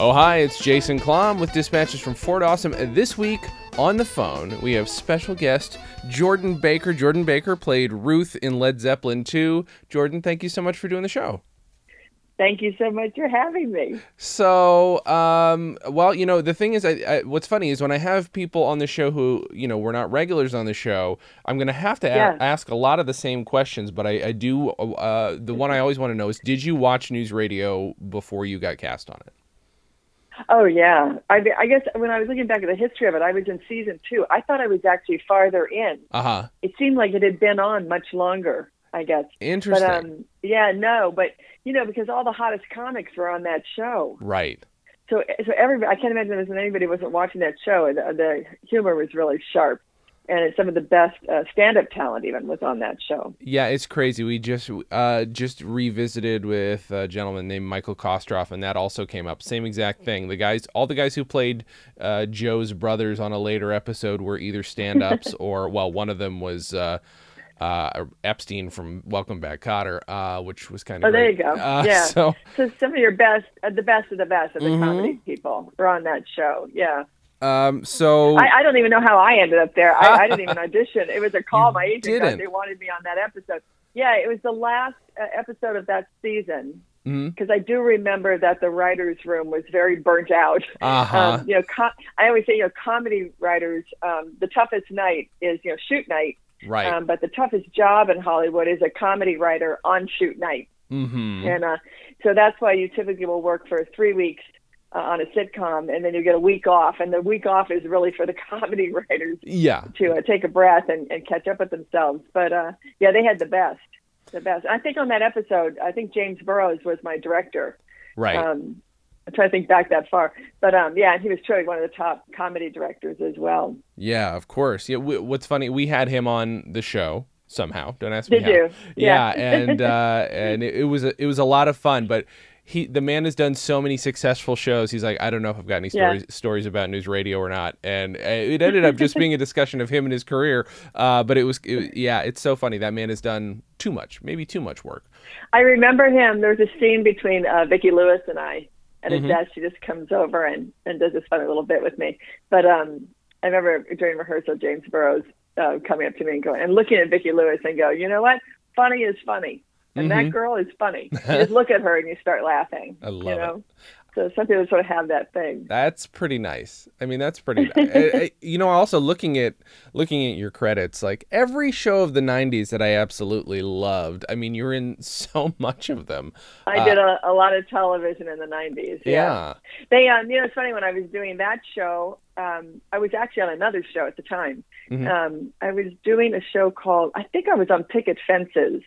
Oh, hi, it's Jason Klamm with Dispatches from Fort Awesome. This week on the phone, we have special guest Jordan Baker. Jordan Baker played Ruth in Led Zeppelin 2. Jordan, thank you so much for doing the show. Thank you so much for having me. So, um, well, you know, the thing is, I, I, what's funny is when I have people on the show who, you know, we're not regulars on the show, I'm going to have to a- ask a lot of the same questions. But I, I do, uh, the one I always want to know is, did you watch News Radio before you got cast on it? Oh yeah, I, I guess when I was looking back at the history of it, I was in season two. I thought I was actually farther in. Uh huh. It seemed like it had been on much longer. I guess. Interesting. But um, yeah, no, but you know, because all the hottest comics were on that show, right. so so everybody, I can't imagine there's anybody wasn't watching that show. The, the humor was really sharp, and some of the best uh, stand-up talent even was on that show. Yeah, it's crazy. We just uh, just revisited with a gentleman named Michael Kostroff, and that also came up. Same exact thing. The guys, all the guys who played uh, Joe's brothers on a later episode were either stand-ups or, well, one of them was uh, uh, Epstein from Welcome Back, Kotter, uh, which was kind of. Oh, there you go. Uh, yeah. So So some of your best, uh, the best of the best of the Mhm. comedy people were on that show. Yeah. Um, so I, I don't even know how I ended up there. I, I didn't even audition. It was a call my agent got. didn't. They wanted me on that episode. Yeah, it was the last uh, episode of that season because I do remember that the writers' room was very burnt out. Uh-huh. Um, you know, co- I always say, you know, comedy writers, um, the toughest night is you know shoot night, right. um, but the toughest job in Hollywood is a comedy writer on shoot night. mm-hmm. And uh, so that's why you typically will work for three weeks uh, on a sitcom, and then you get a week off. And the week off is really for the comedy writers Yeah. to uh, take a breath and, and catch up with themselves. But uh, yeah, they had the best, the best. I think on that episode, I think James Burrows was my director. Right. Um, I'm trying to think back that far, but um, yeah, and he was truly one of the top comedy directors as well. Yeah, of course. Yeah, w- what's funny, we had him on the show somehow. Don't ask me Did how. you? Yeah, Yeah. and uh, and it, it was a, it was a lot of fun, but he the man has done so many successful shows. He's like, I don't know if I've got any Yeah. stories stories about news radio or not, and uh, it ended up just being a discussion of him and his career. Uh, but it was, it, yeah, it's so funny. That man has done too much, maybe too much work. I remember him. There was a scene between uh, Vicki Lewis and I at Mm-hmm. his desk. She just comes over and, and does this funny little bit with me. But um, I remember during rehearsal, James Burrows uh, coming up to me and going and looking at Vicki Lewis and go, you know what? Funny is funny, and that girl is funny. You just look at her and you start laughing. Mm-hmm. I love you it. So some people sort of have that thing. That's pretty nice. I mean, that's pretty. nice. I- I- you know, also looking at looking at your credits, like every show of the '90s that I absolutely loved. I mean, you're in so much of them. I Uh, did a, a lot of television in the '90s. Yeah. They, um, you know, it's funny when I was doing that show. Um, I was actually on another show at the time. Mhm. Um, I was doing a show called. I think I was on Picket Fences.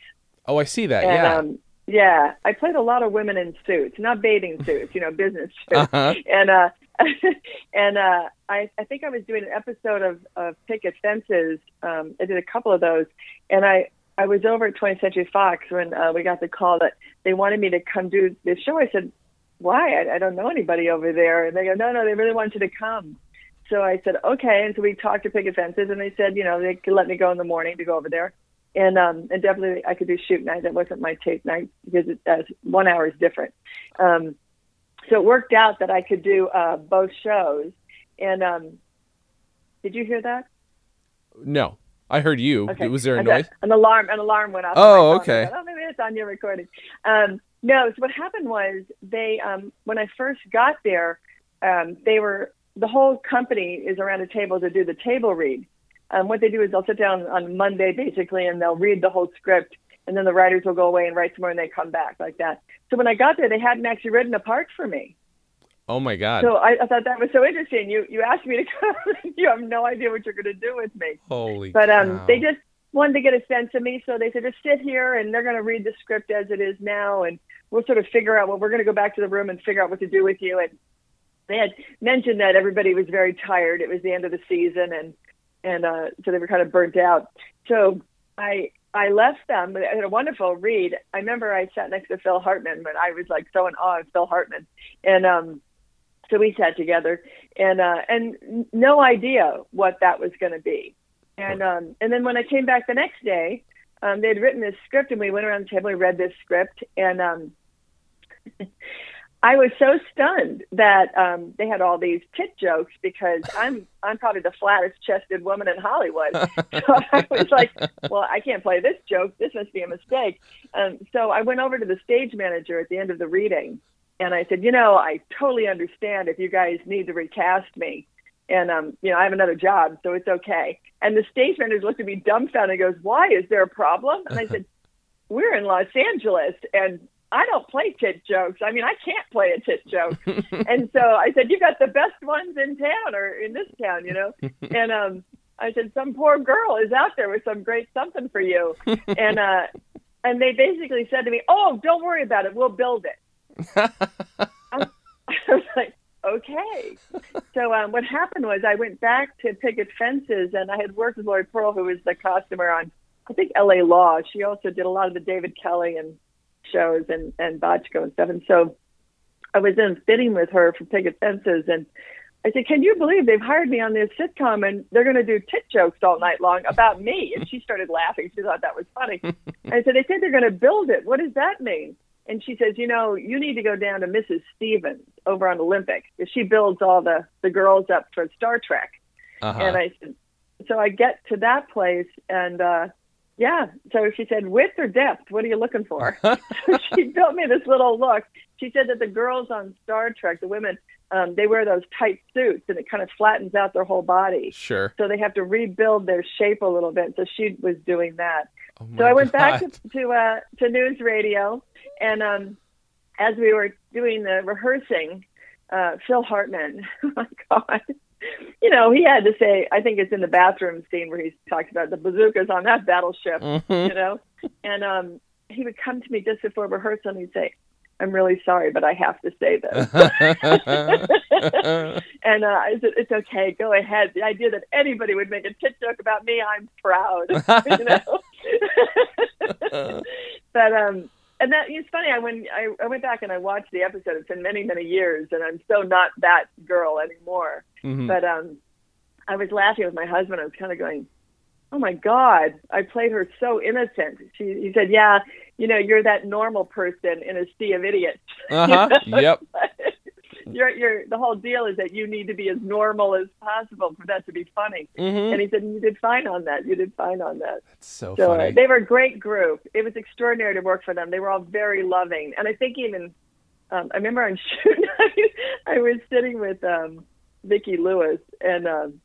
Oh, I see that. And, yeah. Um, yeah, I played a lot of women in suits, not bathing suits, you know, business suits. Uh-huh. And uh, and uh, I, I think I was doing an episode of, of Picket Fences. Um, I did a couple of those, and I I was over at 20th Century Fox when uh, we got the call that they wanted me to come do this show. I said, why? I, I don't know anybody over there. And they go, no, no, they really want you to come. So I said, okay. And so we talked to Picket Fences, and they said, you know, they could let me go in the morning to go over there. And um, and definitely I could do shoot night. That wasn't my tape night because it, uh, one hour is different. Um, so it worked out that I could do uh, both shows. And um, did you hear that? no, I heard you. Okay. Was there a noise? An alarm. An alarm went off. Oh, okay. thought, oh, maybe it's on your recording. Um, no. So what happened was they, um, when I first got there, um, they were the whole company is around a table to do the table read. Um, what they do is they'll sit down on Monday basically, and they'll read the whole script, and then the writers will go away and write some more, and they come back like that. So when I got there, they hadn't actually written a part for me. Oh my God. So I, I thought that was so interesting. You you asked me to come. you have no idea what you're going to do with me. Holy. But um, cow. they just wanted to get a sense of me. So they said, just sit here and they're going to read the script as it is now. And we'll sort of figure out, well, we're going to go back to the room and figure out what to do with you. And they had mentioned that everybody was very tired. It was the end of the season. And, and, uh, so they were kind of burnt out. So I, I left them. I had a wonderful read. I remember I sat next to Phil Hartman, but I was like so in awe of Phil Hartman. And, um, so we sat together and, uh, and no idea what that was going to be and um, and then when I came back the next day, um, they had written this script, and we went around the table. We read this script, and um, I was so stunned that um, they had all these tit jokes because I'm I'm probably the flattest chested woman in Hollywood. so I was like, well, I can't play this joke. This must be a mistake. Um, so I went over to the stage manager at the end of the reading, and I said, you know, I totally understand if you guys need to recast me and um, you know, I have another job, so it's okay. And the stage manager looked at me dumbfounded and goes, Why? Is there a problem? And I said, We're in Los Angeles and I don't play tit jokes. I mean, I can't play a tit joke. and so I said, You got the best ones in town or in this town, you know? And um I said, Some poor girl is out there with some great something for you. and uh and they basically said to me, Oh, don't worry about it, we'll build it. I was like, okay. so um, what happened was I went back to Picket Fences, and I had worked with Lori Pearl, who was the costumer on, I think, L.A. Law. She also did a lot of the David Kelley and shows and and Bochco and stuff. And so I was in fitting with her for Picket Fences, and I said, "Can you believe they've hired me on this sitcom, and they're going to do tit jokes all night long about me?" And she started laughing. She thought that was funny. I said, "They said they're going to build it. What does that mean?" and she says, you know, you need to go down to Mrs. Stevens over on Olympic because she builds all the the girls up for Star Trek. Uh-huh. And I said, so I get to that place and uh yeah, so she said, width or depth, what are you looking for? so she built me this little look. She said that the girls on Star Trek, the women, um, they wear those tight suits and it kind of flattens out their whole body. Sure. So they have to rebuild their shape a little bit. So she was doing that. Oh so I went God. back to to, uh, to news radio, and um, as we were doing the rehearsing, uh, Phil Hartman, oh my God, you know, he had to say, I think it's in the bathroom scene where he talks about the bazookas on that battleship, mm-hmm. you know, and um, he would come to me just before rehearsal and he'd say, I'm really sorry, but I have to say this. and uh, I said, it's okay, go ahead. The idea that anybody would make a tit joke about me, I'm proud. you know. but um, and that it's funny. I went I, I went back and I watched the episode. It's been many many years, and I'm so not that girl anymore. Mm-hmm. But um, I was laughing with my husband. I was kind of going, "Oh my God, I played her so innocent." She he said, "Yeah, you know, you're that normal person in a sea of idiots. Uh huh. yep. you're, you're, the whole deal is that you need to be as normal as possible for that to be funny. Mm-hmm. And he said, you did fine on that. You did fine on that. That's so, so uh, funny. They were a great group. It was extraordinary to work for them. They were all very loving. And I think even, um, I remember on shoot night, I was sitting with um, Vicki Lewis and, um,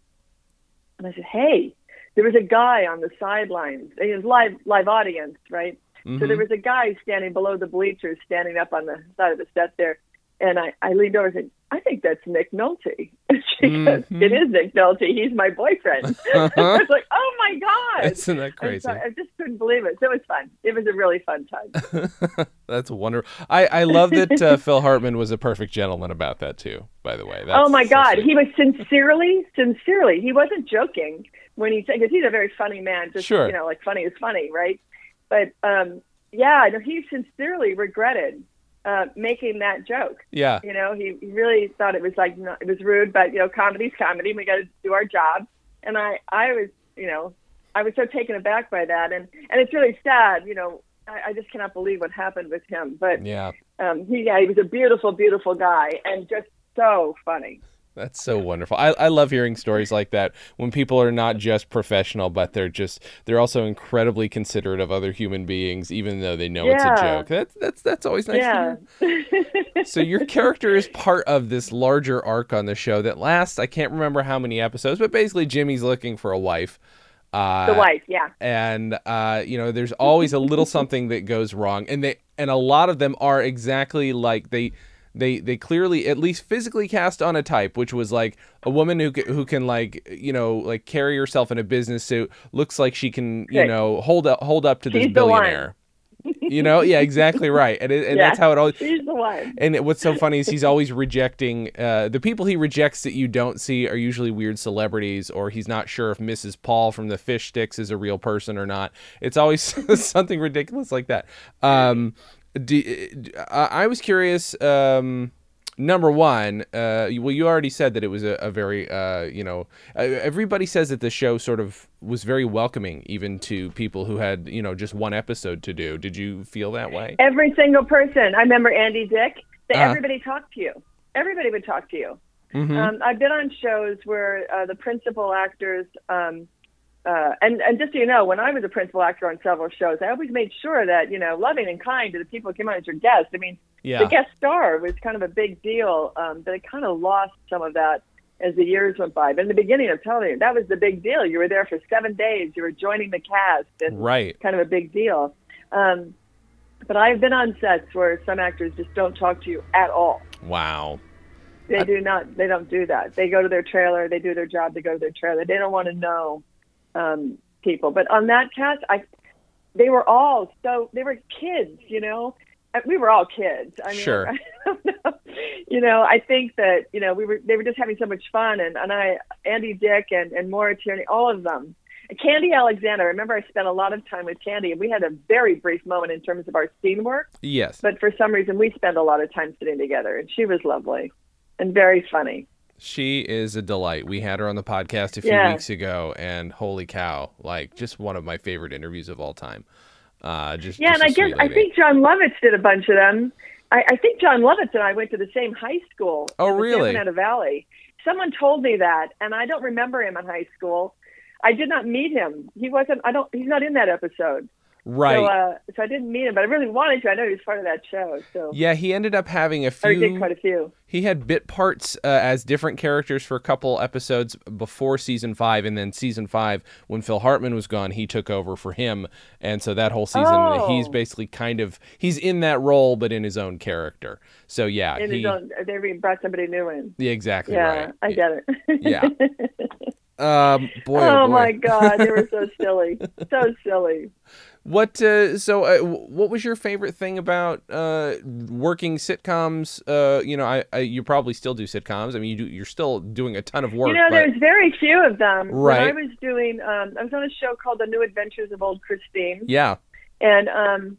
and I said, hey, there was a guy on the sidelines. He was live, live audience, right? Mm-hmm. So there was a guy standing below the bleachers, standing up on the side of the set there. And I, I leaned over and said, I think that's Nick Nolte. she mm-hmm. goes, It is Nick Nolte. He's my boyfriend. I was like, Oh my God. Isn't that crazy? So I just couldn't believe it. So it was fun. It was a really fun time. that's wonderful. I, I love that uh, Phil Hartman was a perfect gentleman about that, too, by the way. That's oh my God. Sweet. He was sincerely, sincerely, he wasn't joking when he said, because he's a very funny man. Just, sure. you know, like funny is funny, right? But um, yeah, no, he sincerely regretted uh, making that joke. Yeah, you know, he, he really thought it was like no, it was rude, but you know, comedy's comedy. We got to do our job. And I, I was, you know, I was so taken aback by that, and and it's really sad. You know, I, I just cannot believe what happened with him. But yeah, um, he yeah, he was a beautiful, beautiful guy, and just so funny. That's so wonderful. I, I love hearing stories like that when people are not just professional, but they're just they're also incredibly considerate of other human beings, even though they know yeah. it's a joke. That's that's that's always nice yeah. to hear. so your character is part of this larger arc on the show that lasts I can't remember how many episodes, but basically Jimmy's looking for a wife. Uh, the wife, yeah. And uh, you know, there's always a little something that goes wrong, and they and a lot of them are exactly like they they they clearly at least physically cast on a type, which was like a woman who who can like you know like carry herself in a business suit, looks like she can you know hold up hold up to this She's the billionaire. you know, yeah, exactly right, and, it, and Yeah. that's how it always. She's the one. And it- what's so funny is he's always rejecting uh, the people he rejects that you don't see are usually weird celebrities, or he's not sure if Mrs. Paul from the Fish Sticks is a real person or not. It's always something ridiculous like that. Um, do, I I was curious. Um, number one, uh, well, you already said that it was a, a very, uh, you know, uh, everybody says that the show sort of was very welcoming, even to people who had, you know, just one episode to do. Did you feel that way? Every single person. I remember Andy Dick. That Uh-huh. everybody talked to you. Everybody would talk to you. Mhm. Um, I've been on shows where uh, the principal actors, um, uh, and and just so you know, when I was a principal actor on several shows, I always made sure that you know, loving and kind to the people who came on as your guest. I mean, Yeah. the guest star was kind of a big deal, um, but it kind of lost some of that as the years went by. But in the beginning, I'm telling you, that was the big deal. You were there for seven days. You were joining the cast, and Right. kind of a big deal. Um, but I've been on sets where some actors just don't talk to you at all. Wow. They do not. They don't do that. They go to their trailer. They do their job. They go to their trailer. They don't want to know um, people. But on that cast, I they were all so they were kids. You know, Uh, we were all kids. I mean, Sure. I know. You know, I think that you know we were they were just having so much fun, and and I Andy Dick and and Maura Tierney, all of them. Khandi Alexander. I remember I spent a lot of time with Khandi, and we had a very brief moment in terms of our scene work Yes. but for some reason we spent a lot of time sitting together and she was lovely and very funny She is a delight. We had her on the podcast a few Yeah. weeks ago, and holy cow, like just one of my favorite interviews of all time. Uh, just yeah just and I guess sweet i think jon lovitz did a bunch of them i, I think jon lovitz and i went to the same high school Oh, in the really? Fernando valley someone told me that and i don't remember him in high school i did not meet him he wasn't i don't he's not in that episode right. so uh so i didn't meet him but i really wanted to i know he was part of that show so yeah, he ended up having a or he did few. quite a few He had bit parts uh, as different characters for a couple episodes before season five, and then season five, when Phil Hartman was gone, he took over for him, and so that whole season, Oh. he's basically kind of he's in that role, but in his own character. So yeah, and he, his own, they brought somebody new in yeah, exactly yeah right. i get it Yeah. Um, boy, oh, oh, boy. my god they were so silly so silly What uh, so uh, what was your favorite thing about uh, working sitcoms? Uh, you know, I, I you probably still do sitcoms. I mean, you do you're still doing a ton of work. You know, but there's very few of them. Right. When I was doing, um, I was on a show called The New Adventures of Old Christine, yeah, and um,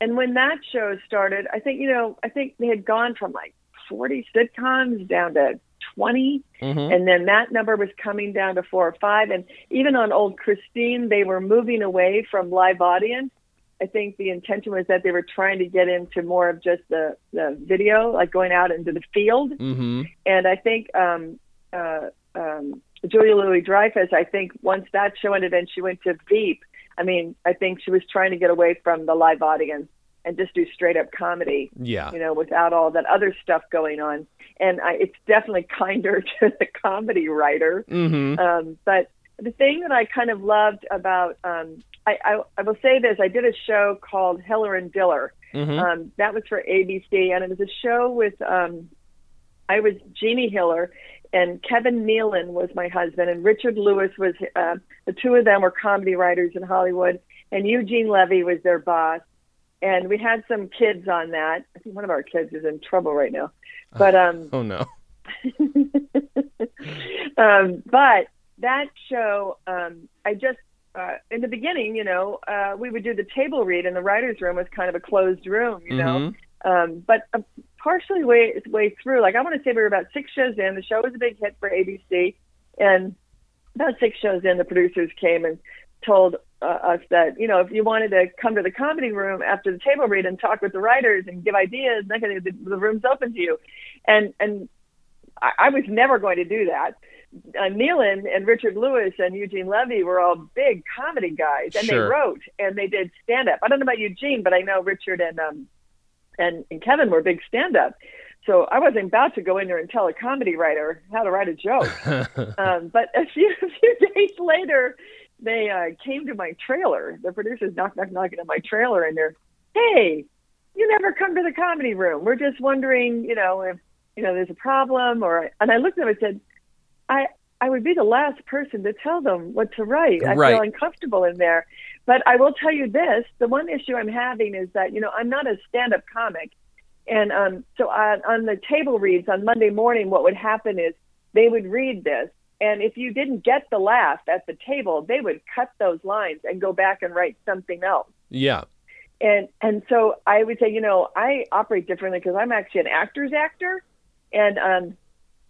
and when that show started, I think you know, I think they had gone from like 40 sitcoms down to 20, Mhm. and then that number was coming down to four or five. And even on Old Christine, they were moving away from live audience. I think the intention was that they were trying to get into more of just the, the video, like going out into the field. mm-hmm. And I think um, uh, um, Julia Louis Dreyfus, I think once that show ended and she went to Veep, I mean, I think she was trying to get away from the live audience and just do straight up comedy, yeah, you know, without all that other stuff going on. And I, it's definitely kinder to the comedy writer. mm-hmm. Um, but the thing that I kind of loved about, um, I, I, I will say this, I did a show called Hiller and Diller. Mm-hmm. Um, that was for ABC, and it was a show with um, I was Jeannie Hiller, and Kevin Nealon was my husband, and Richard Lewis was. Uh, the two of them were comedy writers in Hollywood, and Eugene Levy was their boss. And we had some kids on that. I think one of our kids is in trouble right now, but um, oh no, um, but that show, um, I just uh, in the beginning, you know, uh, we would do the table read, and the writers' room was kind of a closed room, you know. Mhm. Um, but uh, partially way way through, like I want to say we were about six shows in. The show was a big hit for ABC, and about six shows in, the producers came and told uh, us that you know if you wanted to come to the comedy room after the table read and talk with the writers and give ideas, that kind of, the, the room's open to you. And and I, I was never going to do that. Uh, Nealon and Richard Lewis and Eugene Levy were all big comedy guys, and Sure. they wrote and they did stand up. I don't know about Eugene, but I know Richard and um and, and Kevin were big stand up. So I wasn't about to go in there and tell a comedy writer how to write a joke. um, but a few a few days later, they uh, came to my trailer. The producers knock knock knocking on my trailer, and they're, "Hey, you never come to the comedy room. We're just wondering, you know, if you know there's a problem or and I looked at them and said, I I would be the last person to tell them what to write. I Right. feel uncomfortable in there. But I will tell you this, the one issue I'm having is that, you know, I'm not a stand up comic. And um so on, on the table reads on Monday morning what would happen is they would read this and if you didn't get the laugh at the table, they would cut those lines and go back and write something else Yeah. and and so I would say, you know, I operate differently because I'm actually an actor's actor, and um,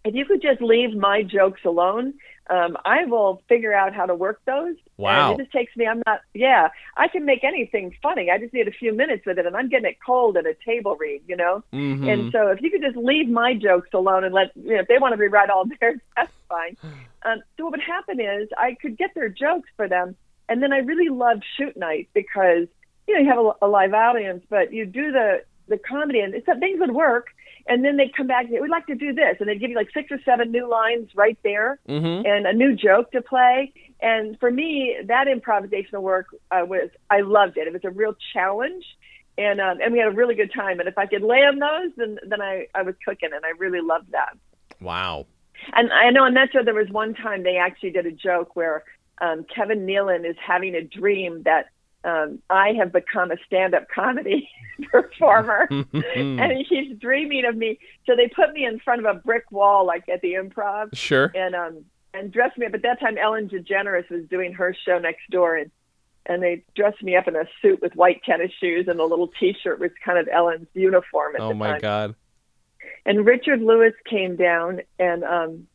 if you could just leave my jokes alone, um, I will figure out how to work those. Wow. And it just takes me. I'm not. Yeah, I can make anything funny. I just need a few minutes with it, and I'm getting it cold at a table read, you know. hmm And so if you could just leave my jokes alone and let you know if they want to rewrite all theirs, that's fine. Um, so what would happen is I could get their jokes for them, and then I really loved shoot night because you know you have a, a live audience, but you do the the comedy and some things would work, and then they'd come back. and say, We'd like to do this, and they'd give you like six or seven new lines right there hmm and a new joke to play. And for me, that improvisational work uh, was I loved it. It was a real challenge, and um, and we had a really good time. And if I could land those, then then I I was cooking, and I really loved that. Wow. And I know on that show there was one time they actually did a joke where um, Kevin Nealon is having a dream that um, I have become a stand-up comedy performer, and he keeps dreaming of me. So they put me in front of a brick wall, like at the Improv, Sure. and um and dressed me up. At that time, Ellen DeGeneres was doing her show next door, and and they dressed me up in a suit with white tennis shoes and a little T-shirt, which kind of Ellen's uniform at Oh the my time. God. And Richard Lewis came down, and um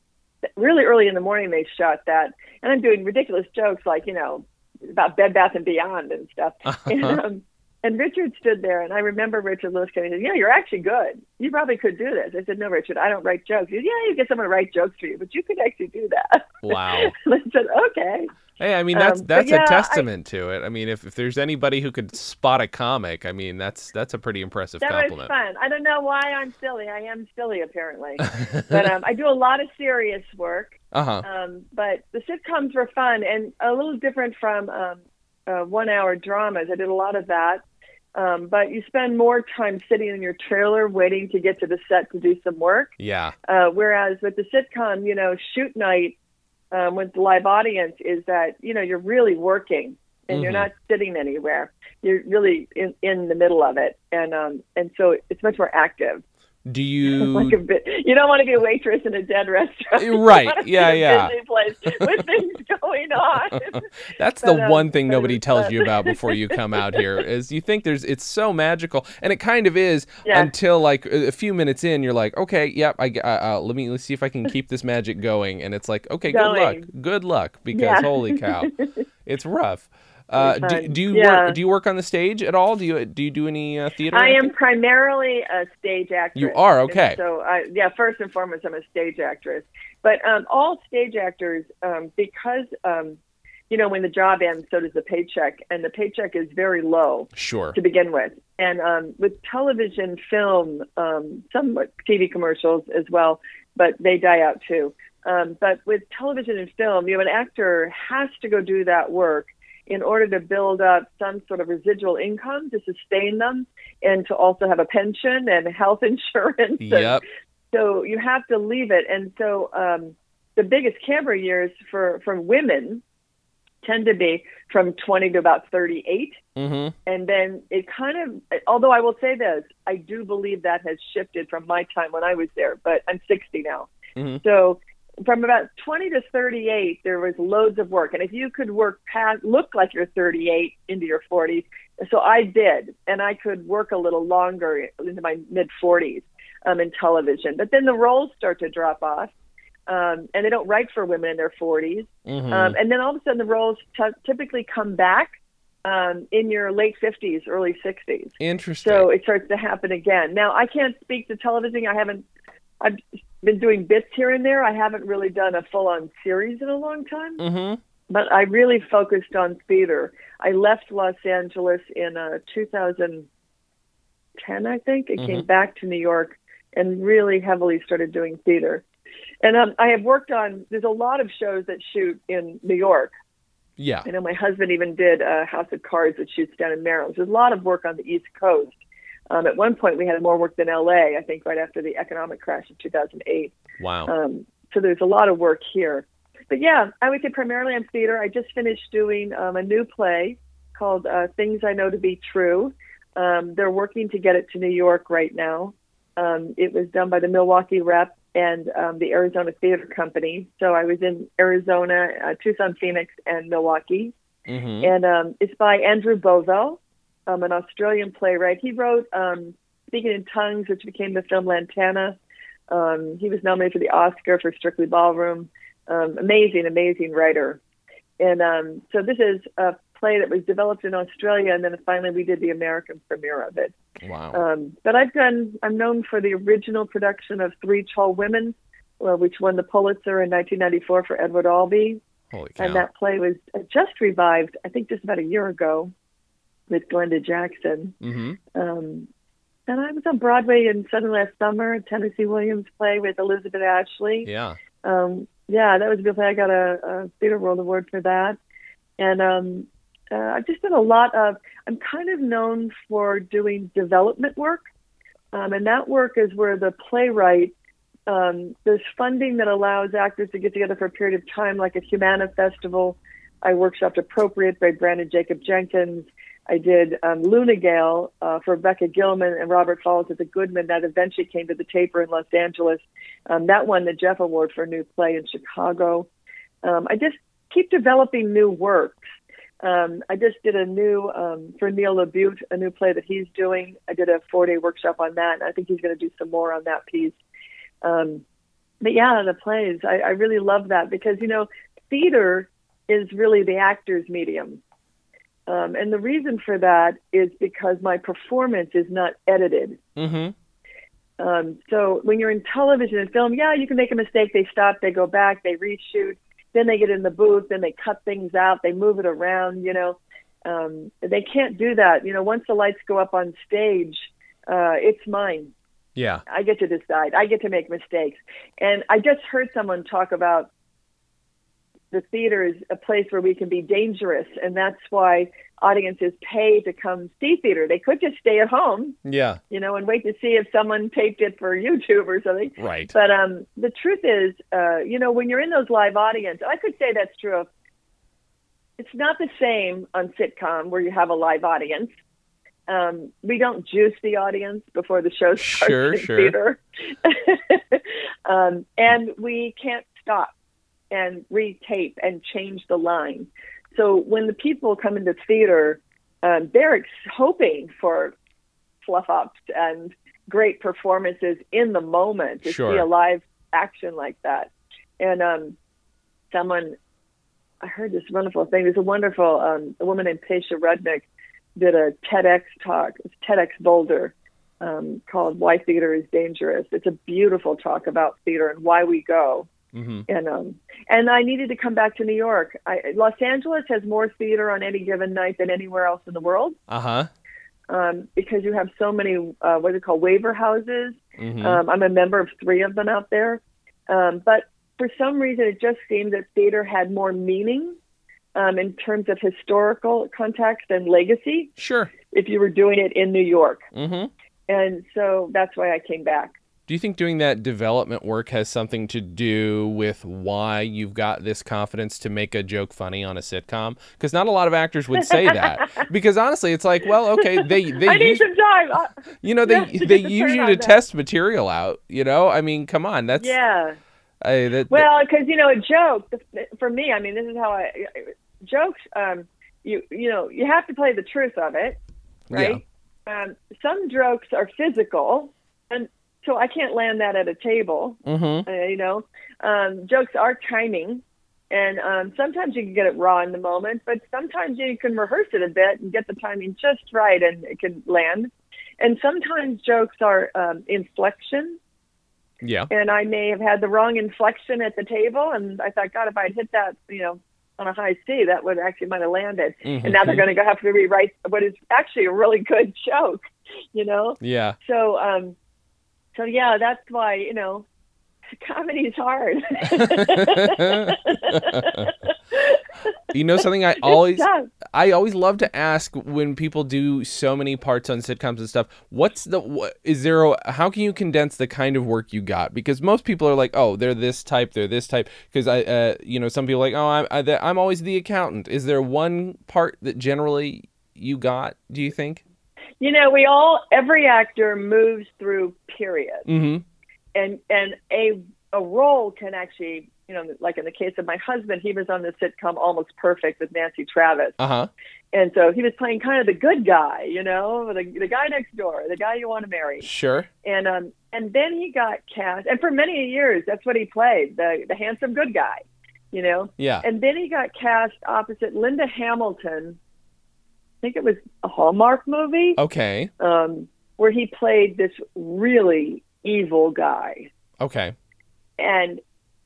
really early in the morning they shot that, and I'm doing ridiculous jokes like you know about Bed Bath and Beyond and stuff. And, um, and Richard stood there, and I remember Richard Lewis coming in. And said, Yeah, you're actually good. You probably could do this. I said, No, Richard, I don't write jokes. He said, Yeah, you get someone to write jokes for you, but you could actually do that. Wow. and I said, Okay. Hey, I mean that's Um, that's yeah, a I- testament to it. I mean, if, if there's anybody who could spot a comic, I mean that's that's a pretty impressive That was compliment. fun. I don't know why I'm silly. I am silly apparently, but um, I do a lot of serious work. Uh huh. Um, but the sitcoms were fun and a little different from um, uh, one-hour dramas. I did a lot of that. Um, but you spend more time sitting in your trailer waiting to get to the set to do some work. Yeah. Uh, whereas with the sitcom, you know, shoot night um, with the live audience is that you know you're really working and you're Mhm. not sitting anywhere. You're really in, in the middle of it, and um, and so it's much more active. Do you like a bit. You don't want to be a waitress in a dead restaurant. You Right, yeah, yeah. place with things going on. That's the um, one thing nobody tells you about before you come out here is you think there's it's so magical and it kind of is Yeah. until like a few minutes in you're like okay yep I uh, uh, let me let's see if I can keep this magic going and it's like okay good luck good luck because Yeah. holy cow it's rough. Uh, do, do you Yeah. work do you work on the stage at all? Do you do you do any uh, theater? I am primarily a stage actress. You are? And Okay. So, I, yeah, first and foremost, I'm a stage actress. But um, all stage actors, um, because um, you know, when the job ends, so does the paycheck, and the paycheck is very low Sure. to begin with. And um, with television, film, um, some TV commercials as well, but they die out too. Um, but with television and film, you know, an actor has to go do that work in order to build up some sort of residual income to sustain them and to also have a pension and health insurance. and- so you have to leave it. And so um, the biggest camera years for, for women tend to be from 20 to about 38 Mm-hmm. and then it kind of although i will say this i do believe that has shifted from my time when i was there but i'm 60 now Mhm. so from about 20 to 38 there was loads of work and if you could work past look like you're 38 into your 40s so i did and i could work a little longer into my mid 40s um, in television but then the roles start to drop off um, and they don't write for women in their 40s Mm-hmm. um, and then all of a sudden, the roles t- typically come back um, in your late 50s, early 60s. Interesting. So it starts to happen again. Now, I can't speak to television. I haven't. I've been doing bits here and there. I haven't really done a full-on series in a long time. mm-hmm. But I really focused on theater. I left Los Angeles in uh, 2010, I think. I came Mhm. back to New York and really heavily started doing theater. And um, I have worked on. There's a lot of shows that shoot in New York. Yeah. I know my husband even did uh, House of Cards that shoots down in Maryland. There's a lot of work on the East Coast. Um, at one point, we had more work than LA. I think right after the economic crash of 2008. Wow. Um, so there's a lot of work here. But yeah, I would say primarily I'm theater. I just finished doing um, a new play called uh, Things I Know to Be True. Um, they're working to get it to New York right now. Um, it was done by the Milwaukee Rep and um, the Arizona Theater Company. So I was in Arizona, uh, Tucson, Phoenix, and Milwaukee. hmm And um, it's by Andrew Bovell, um, an Australian playwright. He wrote um, Speaking in Tongues, which became the film Lantana. Um, he was nominated for the Oscar for Strictly Ballroom. Um, amazing, amazing writer. And um, so this is a play that was developed in Australia, and then finally we did the American premiere of it. Wow. Um, but I've done, I'm known for the original production of Three Tall Women, well, which won the Pulitzer in 1994 for Edward Albee. Holy cow. And that play was uh, just revived, I think, just about a year ago with Glenda Jackson. hmm Um, and I was on Broadway in Suddenly last summer, a Tennessee Williams play with Elizabeth Ashley. Yeah. Um, yeah, that was a good play. I got a, a Theater World Award for that. And um, uh, I've just done a lot of, I'm kind of known for doing development work. Um, and that work is where the playwright, um, there's funding that allows actors to get together for a period of time, like a Humana Festival. I workshopped Appropriate by Branden Jacobs-Jenkins. I did um, Luna Gale uh, for Rebecca Gilman and Robert Falls at the Goodman. That eventually came to the Taper in Los Angeles. Um, that won the Jeff Award for a new play in Chicago. Um, I just keep developing new works. Um, I just did a new um, for Neil LaBute, a new play that he's doing. I did a four-day workshop on that, and I think he's going to do some more on that piece. Um, but yeah, the plays, I, I really love that because you know, theater is really the actor's medium. Um, and the reason for that is because my performance is not edited. hmm Um, so when you're in television and film, yeah, you can make a mistake. They stop, they go back, they reshoot, then they get in the booth, then they cut things out, they move it around. You know, um, they can't do that. You know, once the lights go up on stage, uh, it's mine. Yeah. I get to decide. I get to make mistakes. And I just heard someone talk about the theater is a place where we can be dangerous, and that's why audiences pay to come see theater. They could just stay at home, Yeah. you know, and wait to see if someone taped it for YouTube or something. Right. But um, the truth is, uh, you know, when you're in those live audience, I could say that's true of. It's not the same on sitcom where you have a live audience. Um, we don't juice the audience before the show starts Sure, in sure. theater, um, and we can't stop and retape and change the line. So when the people come into theater, um, they're ex- hoping for fluff ups and great performances in the moment to Sure. see a live action like that. And um, someone, I heard this wonderful thing. There's a wonderful um, a woman named Pesha Rudnick did a TEDx talk, it's TEDx Boulder, um, called "Why Theater Is Dangerous." It's a beautiful talk about theater and why we go hmm and um and I needed to come back to New York. I, Los Angeles has more theater on any given night than anywhere else in the world Uh huh. um, because you have so many uh, what is it called waiver houses. hmm Um, I'm a member of three of them out there, um, but for some reason it just seemed that theater had more meaning um, in terms of historical context and legacy Sure. if you were doing it in New York. hmm And so that's why I came back. Do you think doing that development work has something to do with why you've got this confidence to make a joke funny on a sitcom? Because not a lot of actors would say that. because honestly, it's like, well, okay, they they I need use, some time. You know they yeah, they use you to that. test material out. You know, I mean, come on, that's yeah. I, that, Well, because you know, a joke for me. I mean, this is how I jokes. Um, you you know, you have to play the truth of it, right? Um, some jokes are physical, and so I can't land that at a table. hmm Uh, you know, um, jokes are timing, and um, sometimes you can get it raw in the moment, but sometimes you can rehearse it a bit and get the timing just right, and it can land. And sometimes jokes are um, inflection Yeah. and I may have had the wrong inflection at the table, and I thought, God, if I'd hit that, you know, on a high C, that would actually might have landed. And now they're going to have to rewrite what is actually a really good joke, you know. Yeah. So, um, so yeah, that's why you know, comedy's hard. You know something I always. I always love to ask when people do so many parts on sitcoms and stuff. What's the what is there? A, how can you condense the kind of work you got? Because most people are like, oh, they're this type, they're this type. Because I, uh, you know, some people are like, oh, I'm I, I'm always the accountant. Is there one part that generally you got? Do you think? You know, we all every actor moves through periods, Mm-hmm. and and a a role can actually, you know, like in the case of my husband, he was on the sitcom Almost Perfect with Nancy Travis, Uh huh. and so he was playing kind of the good guy, you know, the the guy next door, the guy you want to marry, Sure. and um and then he got cast, and for many years that's what he played, the the handsome good guy, you know, Yeah. and then he got cast opposite Linda Hamilton. I think it was a Hallmark movie Okay. um, where he played this really evil guy, Okay. and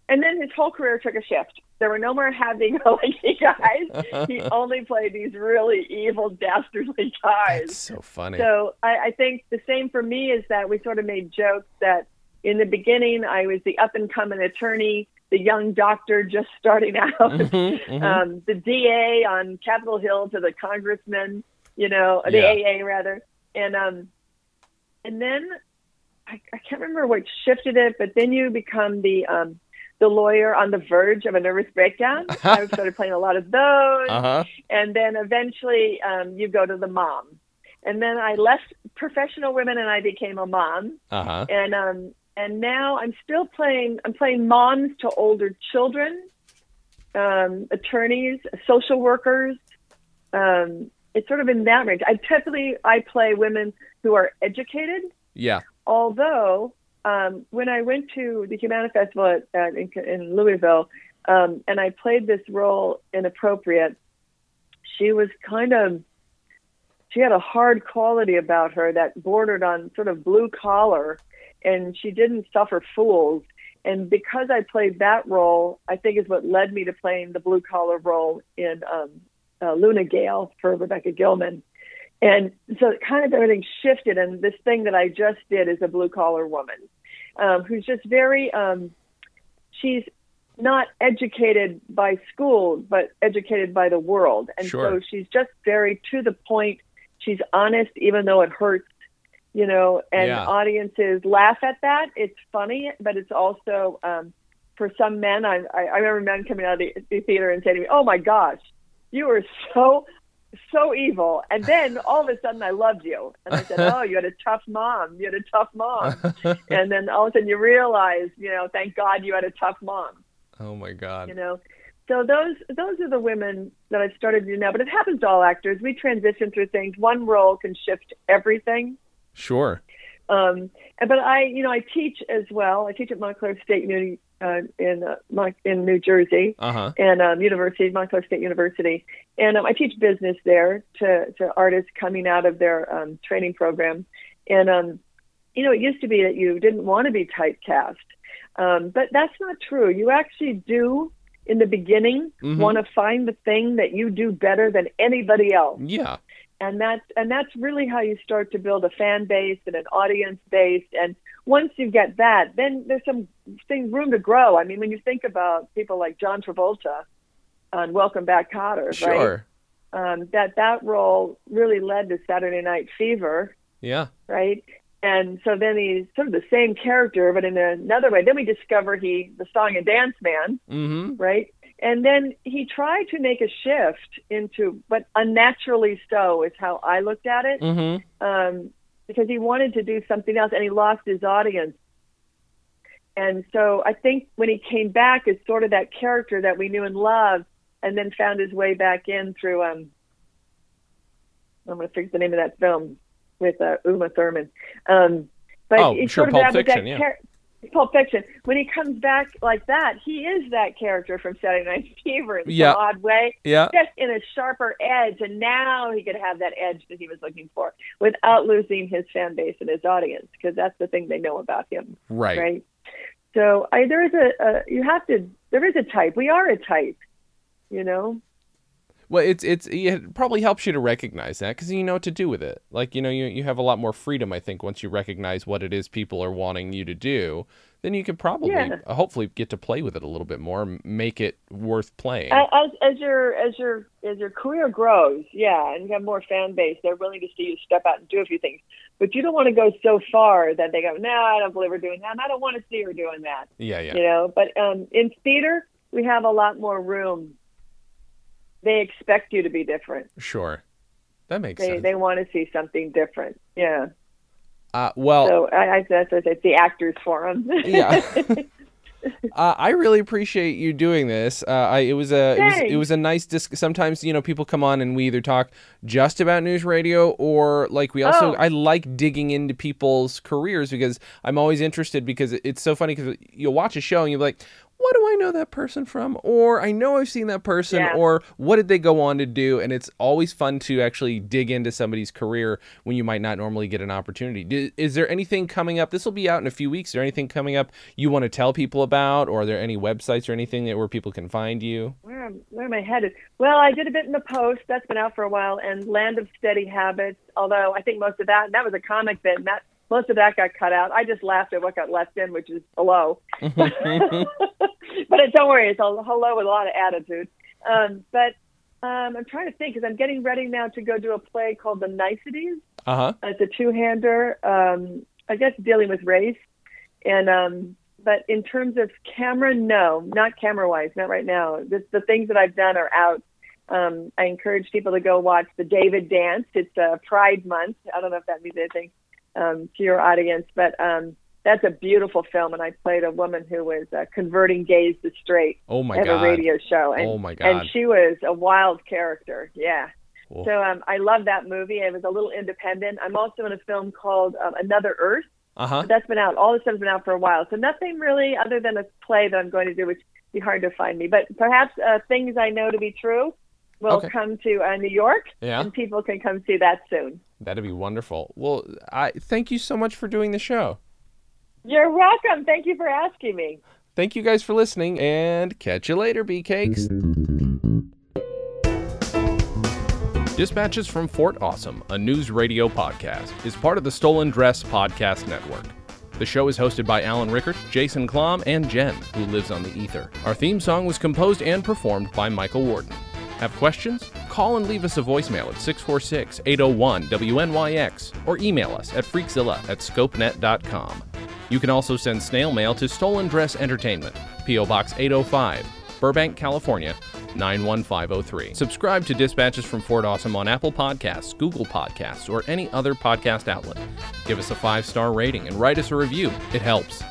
and then his whole career took a shift. There were no more happy-go-lucky guys. he only played these really evil, dastardly guys. That's so funny. So I, I think the same for me is that we sort of made jokes that in the beginning I was the up and coming attorney, the young doctor just starting out, Mhm, mhm. um, the DA on Capitol Hill to the congressman, you know, the Yeah. AA rather, and um, and then I, I can't remember what shifted it, but then you become the um, the lawyer on the verge of a nervous breakdown. I started playing a lot of those Uh huh. and then eventually um, you go to the mom. And then I left professional women and I became a mom. Uh huh. And um, and now I'm still playing. I'm playing moms to older children, um, attorneys, social workers. Um, it's sort of in that range. I typically I play women who are educated. Yeah. Although um, when I went to the Humana Festival at, at, in, in Louisville, um, and I played this role inappropriate, she was kind of she had a hard quality about her that bordered on sort of blue collar, and she didn't suffer fools. And because I played that role, I think is what led me to playing the blue collar role in um, uh, Luna Gale for Rebecca Gilman. And so kind of everything shifted. And this thing that I just did is a blue collar woman um, who's just very, um, she's not educated by school, but educated by the world. And Sure. so she's just very to the point. She's honest, even though it hurts, you know, and Yeah. audiences laugh at that. It's funny, but it's also, um, for some men, I, I, I remember men coming out of the, the theater and saying to me, oh my gosh, you were so so evil. And then all of a sudden I loved you. And I said, Oh, you had a tough mom. You had a tough mom. and then all of a sudden you realize, you know, thank God you had a tough mom, Oh my God. you know. So those those are the women that I've started to do now. But it happens to all actors. We transition through things. One role can shift everything. Sure. Um, but I, you know, I teach as well. I teach at Montclair State Uni uh, in uh, Mon- in New Jersey Uh huh. and um, University, Montclair State University, and um, I teach business there to to artists coming out of their um, training program. And um, you know, it used to be that you didn't want to be typecast, um, but that's not true. You actually do. In the beginning, Mhm. want to find the thing that you do better than anybody else Yeah. And that's and that's really how you start to build a fan base and an audience base and once you get that then there's some things room to grow i mean when you think about people like john travolta on welcome back kotter right Sure. um, that that role really led to saturday night fever Yeah. right and so then he's sort of the same character but in another way then we discover he the song and dance man Mm-hmm. right? And then he tried to make a shift into, but unnaturally so is how I looked at it, Mm-hmm. um, because he wanted to do something else and he lost his audience. And so I think when he came back as sort of that character that we knew and loved, and then found his way back in through, um, I'm going to forget the name of that film with uh, Uma Thurman. Um, but Oh, he's sure, sort of Pulp that, with that Fiction, yeah. char- Pulp Fiction. When he comes back like that, he is that character from Saturday Night Fever in Yeah. some odd way, Yeah. just in a sharper edge. And now he could have that edge that he was looking for without losing his fan base and his audience, because that's the thing they know about him, Right. right? So I, there is a, a you have to there is a type. We are a type, you know. Well, it's it's it probably helps you to recognize that because you know what to do with it. Like you know, you you have a lot more freedom. I think once you recognize what it is people are wanting you to do, then you could probably, Yeah. uh, hopefully, get to play with it a little bit more, make it worth playing. as as your as your as your career grows, yeah, and you have more fan base, they're willing to see you step out and do a few things. But you don't want to go so far that they go, no, I don't believe we're doing that. And I don't want to see her doing that. yeah, yeah. You know, but um, in theater, we have a lot more room. They expect you to be different. Sure. That makes They sense. they want to see something different. Yeah. uh, well, So I, I that's what I the actors forum. yeah. uh, I really appreciate you doing this. Uh, I, it was a it was, it was a nice disc. Sometimes you know people come on and we either talk just about news radio or like we also Oh. I like digging into people's careers because I'm always interested because it's so funny because you'll watch a show and you're like. What do I know that person from? Or I know I've seen that person, Yeah. or what did they go on to do? And it's always fun to actually dig into somebody's career when you might not normally get an opportunity. Is there anything coming up? This will be out in a few weeks. Is there anything coming up you want to tell people about, or are there any websites or anything that where people can find you? where am, where am I headed? Well, I did a bit in the Post. That's been out for a while, and Land of Steady Habits. Although I think most of that that was a comic bit. And that most of that got cut out. I just laughed at what got left in, which is hello. but it, don't worry, it's a hello with a lot of attitude. Um, but um, I'm trying to think because I'm getting ready now to go do a play called The Niceties. Uh huh. It's a two-hander, um, I guess, dealing with race. And um, but in terms of camera, no, not camera-wise, not right now. The, the things that I've done are out. Um, I encourage people to go watch the David Dance. It's uh, Pride Month. I don't know if that means anything um, to your audience, but um, that's a beautiful film. And I played a woman who was uh, converting gays to straight Oh my at god. a radio show. And, Oh my God. And she was a wild character. Yeah. Cool. So um, I love that movie. It was a little independent. I'm also in a film called um, Another Earth. Uh huh. That's been out. All this stuff's been out for a while. So nothing really other than a play that I'm going to do, which be hard to find me. But perhaps uh, things I know to be true will Okay. come to uh, New York, Yeah. and people can come see that soon. That'd be wonderful. Well, I thank you so much for doing the show. You're welcome. Thank you for asking me. Thank you guys for listening, and catch you later, bee cakes. Dispatches from Fort Awesome, a news radio podcast, is part of the Stolen Dress Podcast Network. The show is hosted by Alan Rickert, Jason Klamm, and Jen, who lives on the ether. Our theme song was composed and performed by Michael Warden. Have questions? Call and leave us a voicemail at 646 801 WNYX or email us at freakzilla at scopenet.com. You can also send snail mail to Stolen Dress Entertainment, P.O. Box 805, Burbank, California 91503. Subscribe to Dispatches from Fort Awesome on Apple Podcasts, Google Podcasts, or any other podcast outlet. Give us a five star rating and write us a review, it helps.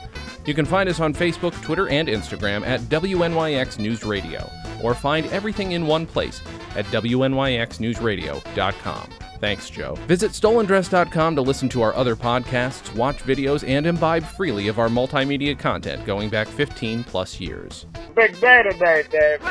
You can find us on Facebook, Twitter, and Instagram at WNYX News Radio, or find everything in one place at WNYXNewsRadio.com. Thanks, Joe. Visit stolendress.com to listen to our other podcasts, watch videos, and imbibe freely of our multimedia content going back 15 plus years. Big day today, Dave.